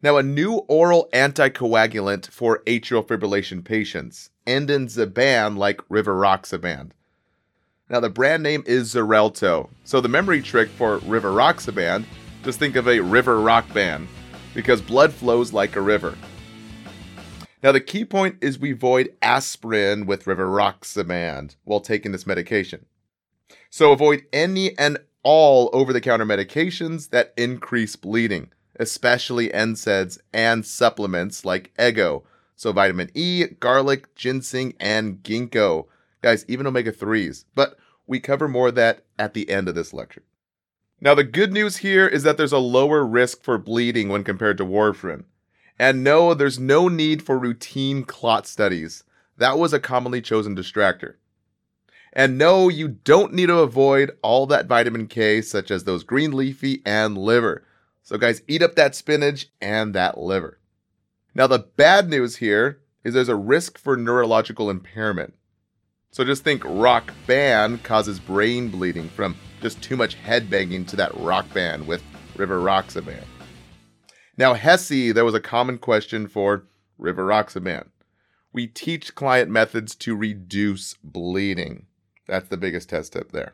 Now, a new oral anticoagulant for atrial fibrillation patients, Endinzaban like rivaroxaban. Now, the brand name is Xarelto, so the memory trick for rivaroxaban, just think of a river rock band, because blood flows like a river. Now, the key point is we avoid aspirin with rivaroxaban while taking this medication. So, avoid any and all over the counter medications that increase bleeding especially NSAIDs and supplements like Ego. So vitamin E, garlic, ginseng, and ginkgo. Guys, even omega 3s. But we cover more of that at the end of this lecture. Now, the good news here is that there's a lower risk for bleeding when compared to warfarin. And no, there's no need for routine clot studies. That was a commonly chosen distractor. And no, you don't need to avoid all that vitamin K, such as those green leafy and liver. So, guys, eat up that spinach and that liver. Now, the bad news here is there's a risk for neurological impairment. So, just think rock band causes brain bleeding from just too much head banging to that rock band with rivaroxaban. Now, HESI, there was a common question for rivaroxaban. We teach client methods to reduce bleeding. That's the biggest test tip there.